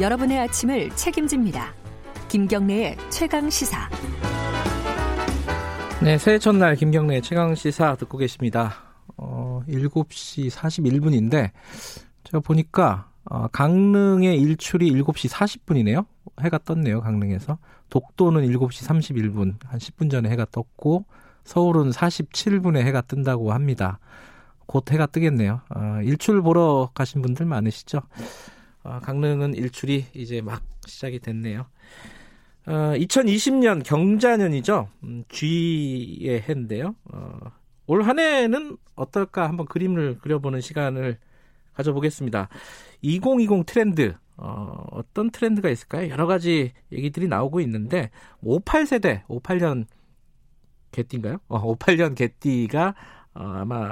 여러분의 아침을 책임집니다. 김경래의 최강 시사. 네, 새해 첫날 김경래의 최강 시사 듣고 계십니다. 어, 7시 41분인데 제가 보니까 어, 강릉의 일출이 7시 40분이네요. 해가 떴네요, 강릉에서. 독도는 7시 31분, 한 10분 전에 해가 떴고 서울은 47분에 해가 뜬다고 합니다. 곧 해가 뜨겠네요. 어, 일출 보러 가신 분들 많으시죠? 어, 강릉은 일출이 이제 막 시작이 됐네요. 어, 2020년 경자년이죠. 음, 쥐의 해인데요. 어, 올 한 해는 어떨까 한번 그림을 그려보는 시간을 가져보겠습니다. 2020 트렌드 어, 어떤 트렌드가 있을까요? 여러 가지 얘기들이 나오고 있는데 58세대, 58년 개띠인가요? 어, 58년 개띠가 어, 아마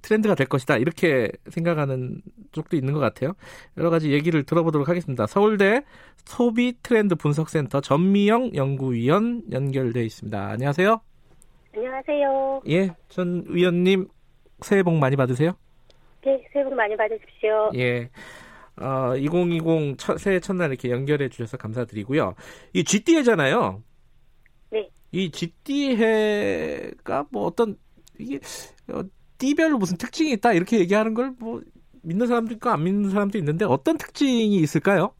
트렌드가 될 것이다 이렇게 생각하는 쪽도 있는 것 같아요. 여러 가지 얘기를 들어보도록 하겠습니다. 서울대 소비 트렌드 분석센터 전미영 연구위원 연결돼 있습니다. 안녕하세요. 안녕하세요. 예, 전 위원님 새해 복 많이 받으세요. 네, 새해 복 많이 받으십시오. 예. 어, 2020 첫, 새해 첫날 이렇게 연결해 주셔서 감사드리고요. 이 GD해잖아요. 네. 이 GD해가 뭐 어떤 이게 어, 띠별로 무슨 특징이 있다 이렇게 얘기하는 걸 뭐 믿는 사람도 있고 안 믿는 사람도 있는데 어떤 특징이 있을까요?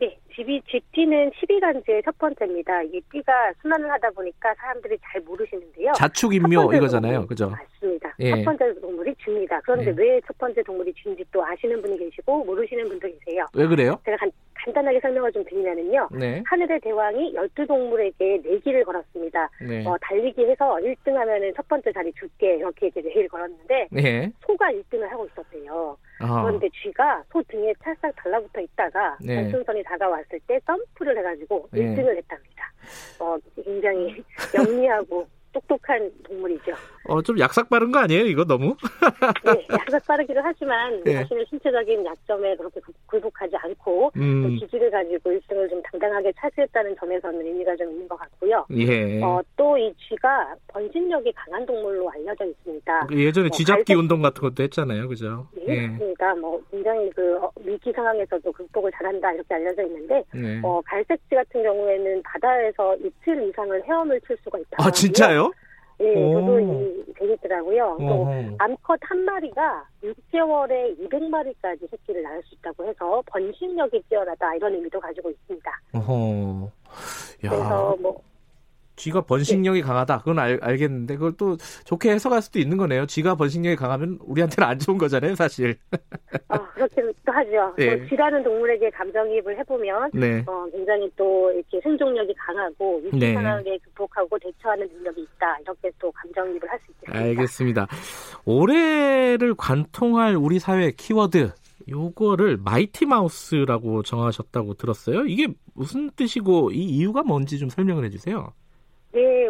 네, GB, GT는 12간주의 첫 번째입니다. 이 띠가 순환을 하다 보니까 사람들이 잘 모르시는데요. 자축인묘 이거잖아요. 그죠? 맞습니다. 예. 첫 번째 동물이 쥐입니다. 그런데 예. 왜첫 번째 동물이 쥐인지 또 아시는 분이 계시고 모르시는 분도 계세요. 왜 그래요? 제가 간, 간단하게 설명을 좀 드리면은요. 네. 하늘의 대왕이 12동물에게 내기를 걸었습니다. 네. 어, 달리기 해서 1등 하면은 첫 번째 자리 줄게 이렇게 이제 내기를 걸었는데 네. 소가 1등을 하고 있었대요. 아, 그런데 쥐가 소 등에 찰싹 달라붙어 있다가 네. 전순선이 다가왔을 때 점프를 해가지고 네. 1등을 했답니다. 어, 굉장히 영리하고 똑똑한 동물이죠. 어, 좀 약삭 빠른 거 아니에요? 이거 너무? 네, 약삭 빠르기도 하지만 네. 자신의 신체적인 약점에 그렇게 굴- 굴복하지 않고 또 음, 기질을 가지고 1등을 좀 당당하게 차지했다는 점에서는 의미가 좀 있는 것 같고요. 예. 어, 또 이 쥐가 번진력이 강한 동물로 알려져 있습니다. 예전에 어, 쥐잡기 갈색- 운동 같은 것도 했잖아요. 그죠? 네, 맞습니다. 뭐 굉장히 그 어, 위기 상황에서도 극복을 잘한다 이렇게 알려져 있는데 네. 어, 갈색쥐 같은 경우에는 바다에서 이틀 이상을 헤엄을 칠 수가 있다. 아, 진짜요? 예, 오. 저도 이 재밌더라고요. 또. 암컷 한 마리가 6개월에 200마리까지 새끼를 낳을 수 있다고 해서 번식력이 뛰어나다 이런 의미도 가지고 있습니다. 어허. 야, 그래서 뭐 쥐가 번식력이 강하다. 그건 알, 알겠는데 그걸 또 좋게 해석할 수도 있는 거네요. 쥐가 번식력이 강하면 우리한테는 안 좋은 거잖아요, 사실. 어, 그렇기도 하죠. 예. 뭐 쥐라는 동물에게 감정이입을 해보면 네. 어, 굉장히 또 이렇게 생존력이 강하고 위기 네. 상황에 극복하고 대처하는 능력이 있다 이렇게 또 감정이입을 할 수 있겠습니다. 알겠습니다. 올해를 관통할 우리 사회 키워드 요거를 마이티 마우스라고 정하셨다고 들었어요. 이게 무슨 뜻이고 이 이유가 뭔지 좀 설명을 해주세요.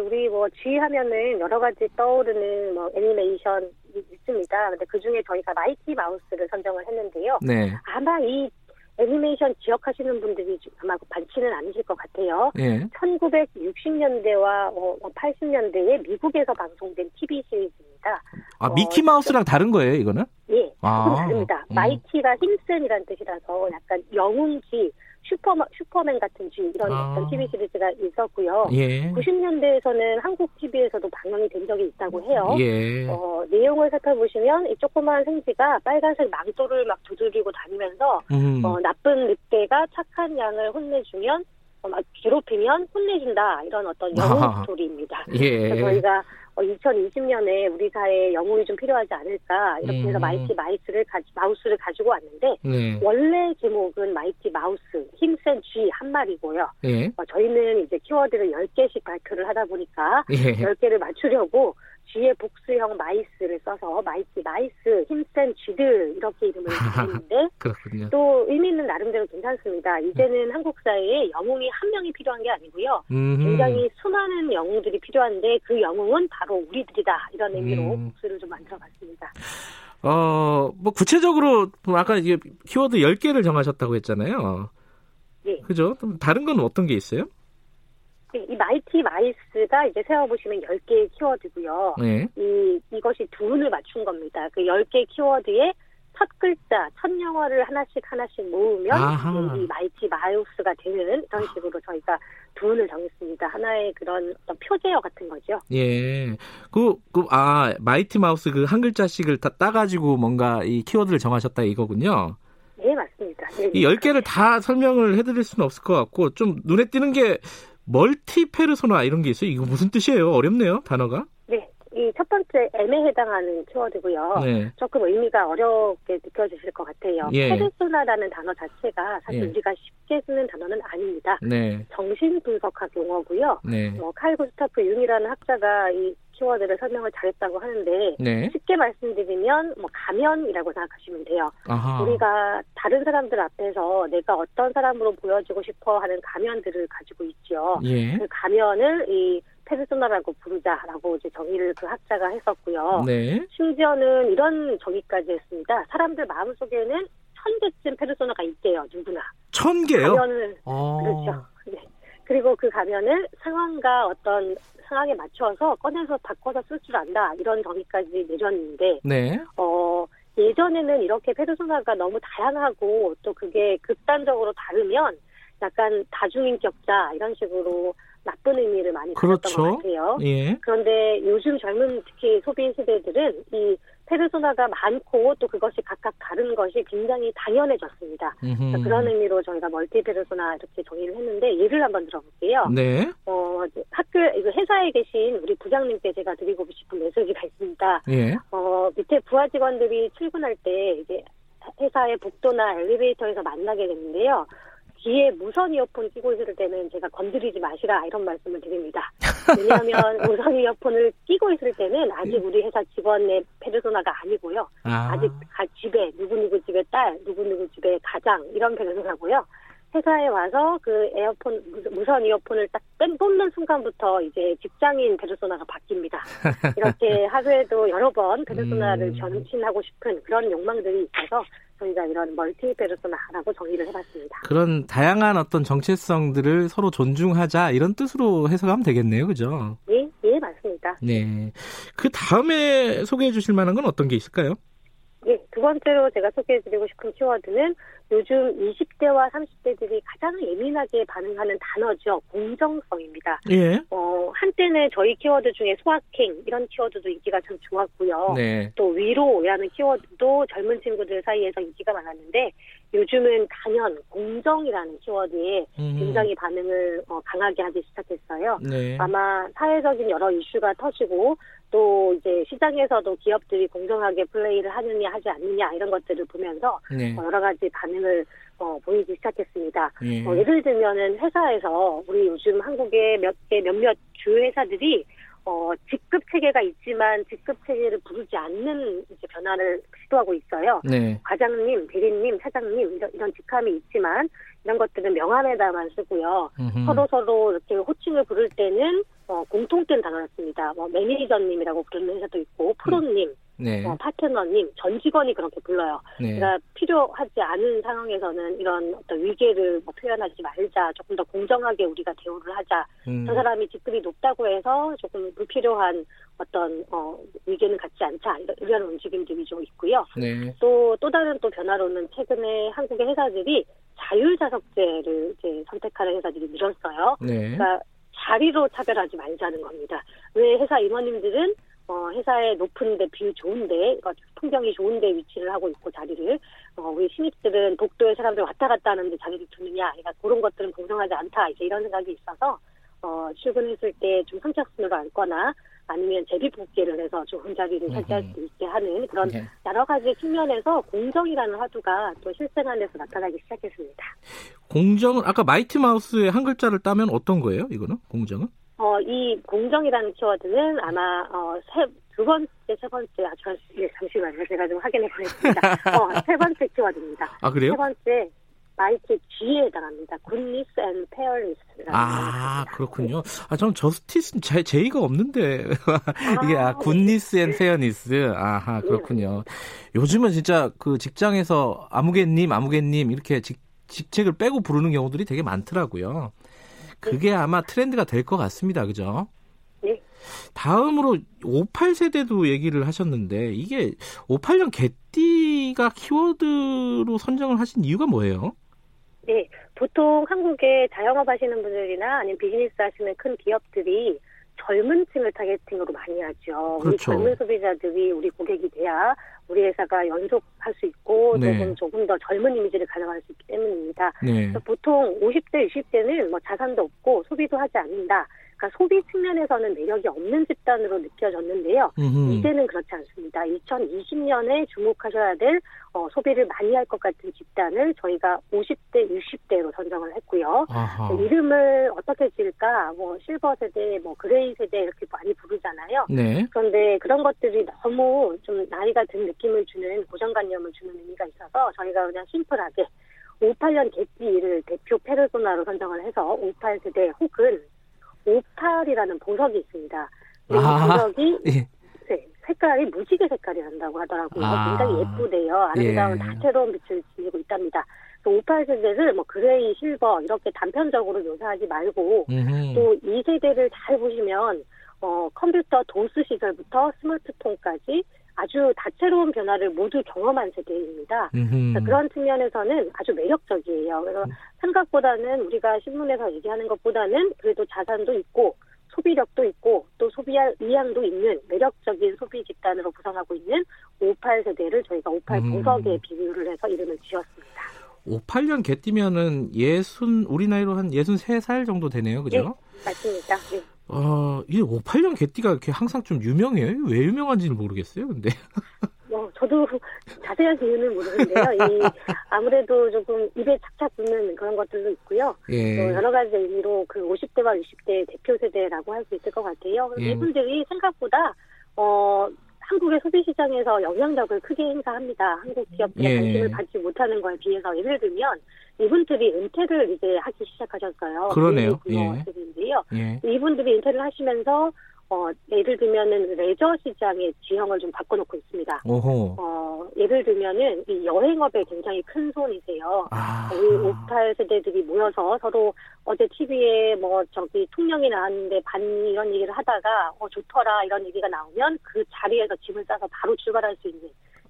네, 우리 뭐 쥐하면은 여러 가지 떠오르는 뭐 애니메이션이 있습니다. 근데 그 중에 저희가 마이티 마우스를 선정을 했는데요. 네, 아마 이 애니메이션 기억하시는 분들이 좀 아마 많지는 않으실 것 같아요. 예, 1960년대와 80년대에 미국에서 방송된 TV 시리즈입니다. 아 어, 미키 마우스랑 다른 거예요, 이거는? 예, 아, 조금 다릅니다. 음. mighty가 힘센이라는 뜻이라서 약간 영웅쥐, 슈퍼, 슈퍼맨 같은 쥐 이런 아. 어떤 TV 시리즈가 있었고요. 예, 90년대에서는 한국 TV에서도 방영이 된 적이 있다고 해요. 예, 어, 내용을 살펴보시면 이 조그마한 생쥐가 빨간색 망토를 막 두르고 다니면서 음, 어, 나쁜 늑대가 착한 양을 혼내주면 어, 막 괴롭히면 혼내준다 이런 어떤 영웅. 스토리입니다. 예, 저희가 2020년에 우리 사회에 영웅이 좀 필요하지 않을까 이렇게 해서 음. 마이티 mice를 가, 마우스를 가지고 왔는데 네, 원래 제목은 마이티 마우스 힘센 쥐 한 마리고요. 예, 어, 저희는 이제 키워드를 10개씩 발표를 하다 보니까 예, 10개를 맞추려고 쥐의 복수형 mice를 써서 Mighty Mice 힘센 쥐들 이렇게 이름을 그렇군요. 또 의미 있는 나름대로 괜찮습니다. 이제는 한국 사회에 영웅이 한 명이 필요한 게 아니고요. 음, 굉장히 수많은 영웅들이 필요한데 그 영웅은 바로 우리들이다 이런 의미로 음. 복수를 좀 만들어봤습니다. 어, 뭐 구체적으로 뭐 아까 이게 키워드 10개를 정하셨다고 했잖아요. 예. 그죠? 다른 건 어떤 게 있어요? 네, 이 Mighty Mice가 이제 세어보시면 10개의 키워드고요. 네. 이, 이것이 두운을 맞춘 겁니다. 그 10개 키워드에 첫 글자, 첫 영어를 하나씩 하나씩 모으면 아하. 이 마이티 마우스가 되는 이런 식으로 저희가 두운을 정했습니다. 하나의 그런 어떤 표제어 같은 거죠. 예. 그, 그, 아, 마이티 마우스 그 한 글자씩을 다 따가지고 뭔가 이 키워드를 정하셨다 이거군요. 네, 맞습니다. 네. 이 10개를 다 설명을 해드릴 수는 없을 것 같고, 좀 눈에 띄는 게 멀티 페르소나 이런 게 있어요. 이거 무슨 뜻이에요? 어렵네요, 단어가. 네. 이 첫 번째 M에 해당하는 키워드고요. 네. 조금 의미가 어렵게 느껴지실 것 같아요. 예. 페르소나라는 단어 자체가 사실 예. 우리가 쉽게 쓰는 단어는 아닙니다. 네. 정신 분석학 용어고요. 네. 뭐 칼 구스타프 융이라는 학자가 이 키워드를 설명을 잘했다고 하는데 네. 쉽게 말씀드리면 뭐 가면이라고 생각하시면 돼요. 아하. 우리가 다른 사람들 앞에서 내가 어떤 사람으로 보여지고 싶어 하는 가면들을 가지고 있죠. 예. 그 가면을 이 페르소나라고 부르자라고 이제 정의를 그 학자가 했었고요. 네. 심지어는 이런 정의까지 했습니다. 사람들 마음속에는 천 개쯤 페르소나가 있대요, 누구나. 천 개요? 가면을 어. 그렇죠. 네. 그리고 그 가면을 상황과 어떤 상황에 맞춰서 꺼내서 바꿔서 쓸 줄 안다 이런 정의까지 내렸는데 네. 어 예전에는 이렇게 페르소나가 너무 다양하고 또 그게 극단적으로 다르면 약간 다중인격자 이런 식으로 나쁜 의미를 많이 그렇죠. 것 같아요. 예. 그런데 요즘 젊은 특히 소비 세대들은 이 페르소나가 많고 또 그것이 각각 다른 것이 굉장히 당연해졌습니다. 그런 의미로 저희가 멀티 페르소나 이렇게 정의를 했는데 예를 한번 들어볼게요. 네. 어, 학교 이거 회사에 계신 우리 부장님께 제가 드리고 싶은 메시지가 있습니다. 예. 어, 밑에 부하 직원들이 출근할 때 이제 회사의 복도나 엘리베이터에서 만나게 되는데요. 귀에 무선 이어폰 끼고 있을 때는 제가 건드리지 마시라 이런 말씀을 드립니다. 왜냐하면 무선 이어폰을 끼고 있을 때는 아직 우리 회사 직원의 페르소나가 아니고요. 아. 가- 집에 누구누구 집의 딸, 누구누구 집의 가장 이런 페르소나고요. 회사에 와서 그 에어폰 무- 무선 이어폰을 딱뺀 뽑는 순간부터 이제 직장인 페르소나가 바뀝니다. 이렇게 하루에도 여러 번 페르소나를 음. 변신하고 싶은 그런 욕망들이 있어서 저희가 이런 멀티 페르소나라고 정의를 해봤습니다. 그런 다양한 어떤 정체성들을 서로 존중하자 이런 뜻으로 해석하면 되겠네요. 그죠? 예, 예 맞습니다. 네. 그 다음에 소개해 주실 만한 건 어떤 게 있을까요? 예, 두 번째로 제가 소개해드리고 싶은 키워드는 요즘 20대와 30대들이 가장 예민하게 반응하는 단어죠. 공정성입니다. 예. 어, 한때는 저희 키워드 중에 소확행 이런 키워드도 인기가 참 좋았고요. 네. 또 위로라는 키워드도 젊은 친구들 사이에서 인기가 많았는데 요즘은 단연 공정이라는 키워드에 음. 굉장히 반응을 어, 강하게 하기 시작했어요. 네. 아마 사회적인 여러 이슈가 터지고 또 이제 시장에서도 기업들이 공정하게 플레이를 하느냐 하지 않느냐 이런 것들을 보면서 네. 어, 여러 가지 반응을 어, 보이기 시작했습니다. 예. 어, 예를 들면은 회사에서 우리 요즘 한국의 몇 개 몇몇 주 회사들이 어, 직급 체계가 있지만 직급 체계를 부르지 않는 이제 변화를 시도하고 있어요. 네. 과장님, 대리님, 사장님 이런, 이런 직함이 있지만 이런 것들은 명함에다만 쓰고요. 음흠. 서로 서로 이렇게 호칭을 부를 때는 어, 공통된 단어였습니다. 뭐 매니저님이라고 부르는 회사도 있고 프로님, 네. 어, 파트너님, 전 직원이 그렇게 불러요. 네. 그러니까 필요하지 않은 상황에서는 이런 어떤 위계를 뭐 표현하지 말자, 조금 더 공정하게 우리가 대우를 하자. 음. 저 사람이 직급이 높다고 해서 조금 불필요한 어떤 어, 위계는 갖지 않자 이런, 움직임들이 좀 있고요. 네. 또또 다른 또 변화로는 최근에 한국의 회사들이 자율자석제를 이제 선택하는 회사들이 늘었어요. 네. 그러니까 자리로 차별하지 말자는 겁니다. 왜 회사 임원님들은 어, 회사의 높은데 view 좋은데, 어, 풍경이 좋은데 위치를 하고 있고 자리를, 어, 우리 신입들은 복도에 사람들 왔다 갔다 하는데 자리를 두느냐, 그러니까 그런 것들은 공정하지 않다, 이제 이런 생각이 있어서, 어, 출근했을 때 좀 선착순으로 앉거나, 아니면 제비뽑기를 해서 좋은 자리를 차지할 수 있게 하는 그런 네. 여러 가지 측면에서 공정이라는 화두가 또 실생활 안에서 나타나기 시작했습니다. 공정은 아까 Mighty Mouse의 한 글자를 따면 어떤 거예요? 이거는 공정은? 어, 이 공정이라는 키워드는 아마, 어, 세, 두 번째, 세 번째, 아, 저, 예, 잠시만요. 제가 좀 확인해 보겠습니다. 어, 세 번째 키워드입니다. 아 그래요? 세 번째, Mighty G에 해당합니다. Goodness and Fairness라는 아. 그렇군요. 아 저는 justice J, J가 없는데 이게 아 Goodness and Fairness 아하 그렇군요. 요즘은 진짜 그 직장에서 아무개님 아무개님 이렇게 직, 직책을 빼고 부르는 경우들이 되게 많더라고요. 그게 아마 트렌드가 될 것 같습니다. 그죠? 네. 다음으로 58세대도 얘기를 하셨는데 이게 58년 개띠가 키워드로 선정을 하신 이유가 뭐예요? 네, 보통 한국에 자영업 하시는 분들이나 아니면 비즈니스 하시는 큰 기업들이 젊은 층을 타겟팅으로 많이 하죠. 우리 그렇죠. 젊은 소비자들이 우리 고객이 돼야 우리 회사가 영속할 수 있고 네. 조금 조금 더 젊은 이미지를 가져갈 수 있기 때문입니다. 네. 보통 50대, 60대는 뭐 자산도 없고 소비도 하지 않는다. 그러니까 소비 측면에서는 매력이 없는 집단으로 느껴졌는데요. 음흠. 이제는 그렇지 않습니다. 2020년에 주목하셔야 될 어, 소비를 많이 할 것 같은 집단을 저희가 50대, 60대로 선정을 했고요. 아하. 이름을 어떻게 지을까? 뭐 실버 세대, 뭐 그레이 세대 이렇게 많이 부르잖아요. 네. 그런데 그런 것들이 너무 좀 나이가 든 느낌을 주는 고정관념을 주는 의미가 있어서 저희가 그냥 심플하게 58년 개띠를 대표 페르소나로 선정을 해서 58세대 혹은 오팔이라는 보석이 있습니다. 아. 이 보석이 예. 네, 색깔이 무지개 색깔이 난다고 하더라고요. 아. 굉장히 예쁘대요. 아름다운 예. 다채로운 빛을 지니고 있답니다. 58세대를 뭐 그레이, 실버 이렇게 단편적으로 묘사하지 말고. 또 이 세대를 잘 보시면 어, 컴퓨터 도스 시절부터 스마트폰까지 아주 다채로운 변화를 모두 경험한 세대입니다. 음흠. 그러니까 그런 측면에서는 아주 매력적이에요. 그래서 음. 생각보다는 우리가 신문에서 얘기하는 것보다는 그래도 자산도 있고 소비력도 있고 또 소비할 의향도 있는 매력적인 소비 집단으로 구성하고 있는 58 세대를 저희가 58 음. 보석에 비유를 해서 이름을 지었습니다. 58년 개띠면은 예순 우리 나이로 한 63살 정도 되네요. 그죠? 네. 맞습니다. 네. 어, 이 58년 개띠가 이렇게 항상 좀 유명해요. 왜 유명한지는 모르겠어요. 근데. 뭐 저도 자세한 이유는 모르는데요. 이 아무래도 조금 입에 착착 붙는 그런 것들도 있고요. 또 예. 여러 가지 의미로 그 50대와 60대 대표 세대라고 할 수 있을 것 같아요. 예. 이분들이 생각보다 어 한국의 소비 시장에서 영향력을 크게 행사합니다. 한국 기업들의 예. 관심을 받지 못하는 거에 비해서 예를 들면 이분들이 은퇴를 이제 하기 시작하셨어요. 그러네요. 예. 세대인데요. 예. 이분들이 은퇴를 하시면서 어 예를 들면은 레저 시장의 지형을 좀 바꿔놓고 있습니다. 오호. 어 예를 들면은 이 여행업에 굉장히 큰 손이세요. 아. 우리 58 세대들이 모여서 서로 어제 TV에 뭐 저기 통영이 나왔는데 반 이런 얘기를 하다가 어 좋더라 이런 얘기가 나오면 그 자리에서 짐을 싸서 바로 출발할 수 있는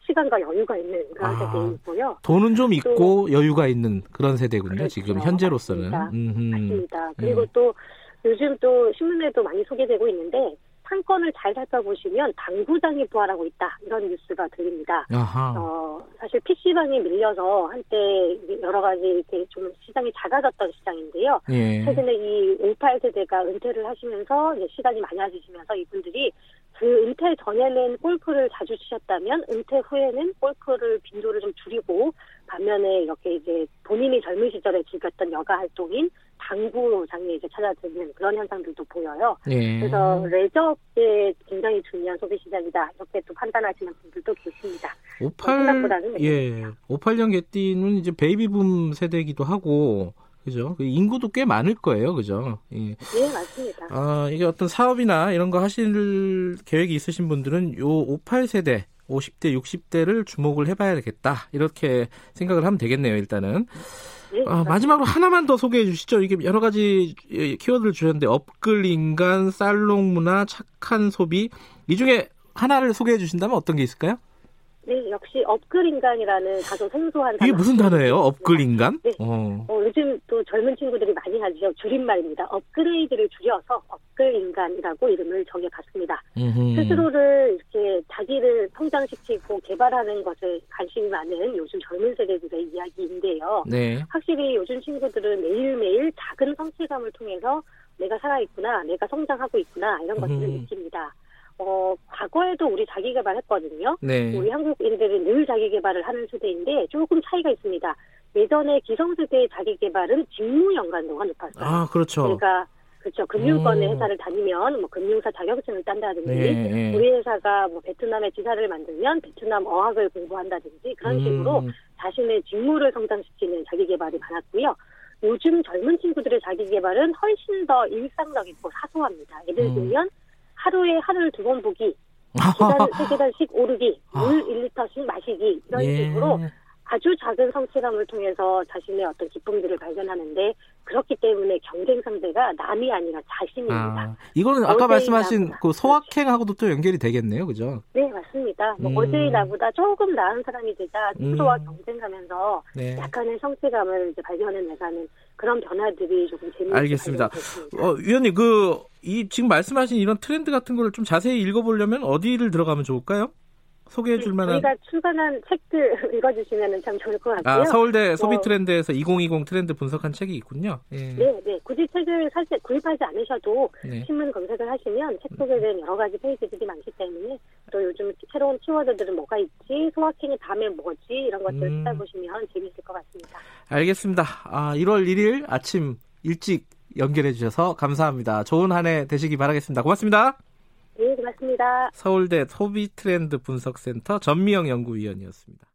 시간과 여유가 있는 그런 아. 세대이고요. 돈은 좀 있고 여유가 있는 그런 세대군요. 그렇죠. 지금 현재로서는. 맞습니다. 맞습니다. 그리고 음. 또 요즘 또 신문에도 많이 소개되고 있는데 상권을 잘 살펴보시면 당구장이 부활하고 있다 이런 뉴스가 들립니다. 아하. 어, 사실 PC방이 밀려서 한때 여러 가지 이렇게 좀 시장이 작아졌던 시장인데요. 예. 최근에 이 58세대가 은퇴를 하시면서 이제 시간이 많아지시면서 이분들이 그 은퇴 전에는 골프를 자주 치셨다면 은퇴 후에는 골프를 빈도를 좀 줄이고 반면에 이렇게 이제 본인이 젊은 시절에 즐겼던 여가 활동인 당구장에 이제 찾아드는 그런 현상들도 보여요. 예. 그래서 레저업에 굉장히 중요한 소비 시장이다 이렇게 또 판단하시는 분들도 계십니다. 58 생각보다는 예. 58년 개띠는 이제 베이비붐 세대이기도 하고 그죠? 그 인구도 꽤 많을 거예요. 그죠? 예. 네 맞습니다. 아, 이게 어떤 사업이나 이런 거 하실 계획이 있으신 분들은 요 58세대 50대, 60대를 주목을 해봐야겠다. 이렇게 생각을 하면 되겠네요, 일단은. 네, 아, 마지막으로 하나만 더 소개해 주시죠. 이게 여러 가지 예, 키워드를 주셨는데, 업글 인간, 살롱 문화, 착한 소비. 이 중에 하나를 소개해 주신다면 어떤 게 있을까요? 네, 역시 업글 인간이라는 다소 생소한 이게 단어. 무슨 단어예요? 업글 인간? 네. 어. 어, 요즘 또 젊은 친구들이 많이 하죠. 줄임말입니다. 업그레이드를 줄여서 업글 인간이라고 이름을 정해봤습니다. 음흠. 스스로를 이렇게 자기를 성장시키고 개발하는 것에 관심이 많은 요즘 젊은 세대들의 이야기인데요. 네. 확실히 요즘 친구들은 매일매일 작은 성취감을 통해서 내가 살아있구나, 내가 성장하고 있구나, 이런 것들을 음. 느낍니다. 어, 과거에도 우리 자기 개발했거든요. 네. 우리 한국인들은 늘 자기 개발을 하는 세대인데 조금 차이가 있습니다. 예전에 기성세대의 자기 개발은 직무 연관도가 높았어요. 아, 그렇죠. 그러니까 그렇죠. 금융권의 음. 회사를 다니면 뭐 금융사 자격증을 딴다든지 네. 네. 우리 회사가 뭐 베트남에 지사를 만들면 베트남 어학을 공부한다든지 그런 식으로 음. 자신의 직무를 성장시키는 자기 개발이 많았고요. 요즘 젊은 친구들의 자기 개발은 훨씬 더 일상적이고 사소합니다. 예를 음. 들면 하루에 하루를 두 번 보기, 계단 세 계단씩 오르기, 아. 물 1리터씩 마시기 이런 예. 식으로 아주 작은 성취감을 통해서 자신의 어떤 기쁨들을 발견하는데 그렇기 때문에 경쟁 상대가 남이 아니라 자신입니다. 아, 이거는 아까 말씀하신. 그 소확행하고도 또 연결이 되겠네요, 그죠? 네, 맞습니다. 뭐 음. 어제의 나보다 조금 나은 사람이 되자 스스로와 음. 경쟁하면서 네. 약간의 성취감을 이제 발견해내가는 그런 변화들이 조금 재미있게 알겠습니다. 어, 위원님, 그, 이, 지금 말씀하신 이런 트렌드 같은 거를 좀 자세히 읽어보려면 어디를 들어가면 좋을까요? 소개해 줄 만한. 저희가 출간한 책들 읽어주시면 참 좋을 것 같고요. 아, 서울대 소비 뭐- 트렌드에서 2020 트렌드 분석한 책이 있군요. 예. 네, 네. 굳이 책을 사실 구입하지 않으셔도 네. 신문 검색을 하시면 책 속에 대한 여러 가지 페이지들이 많기 때문에 또 요즘 새로운 키워드들은 뭐가 있지, 소확행이 다음에 뭐지 이런 것들을 음. 찾아보시면 재밌을 것 같습니다. 알겠습니다. 아, 1월 1일 아침 일찍 연결해 주셔서 감사합니다. 좋은 한 해 되시기 바라겠습니다. 고맙습니다. 네, 고맙습니다. 서울대 소비 트렌드 분석센터 전미영 연구위원이었습니다.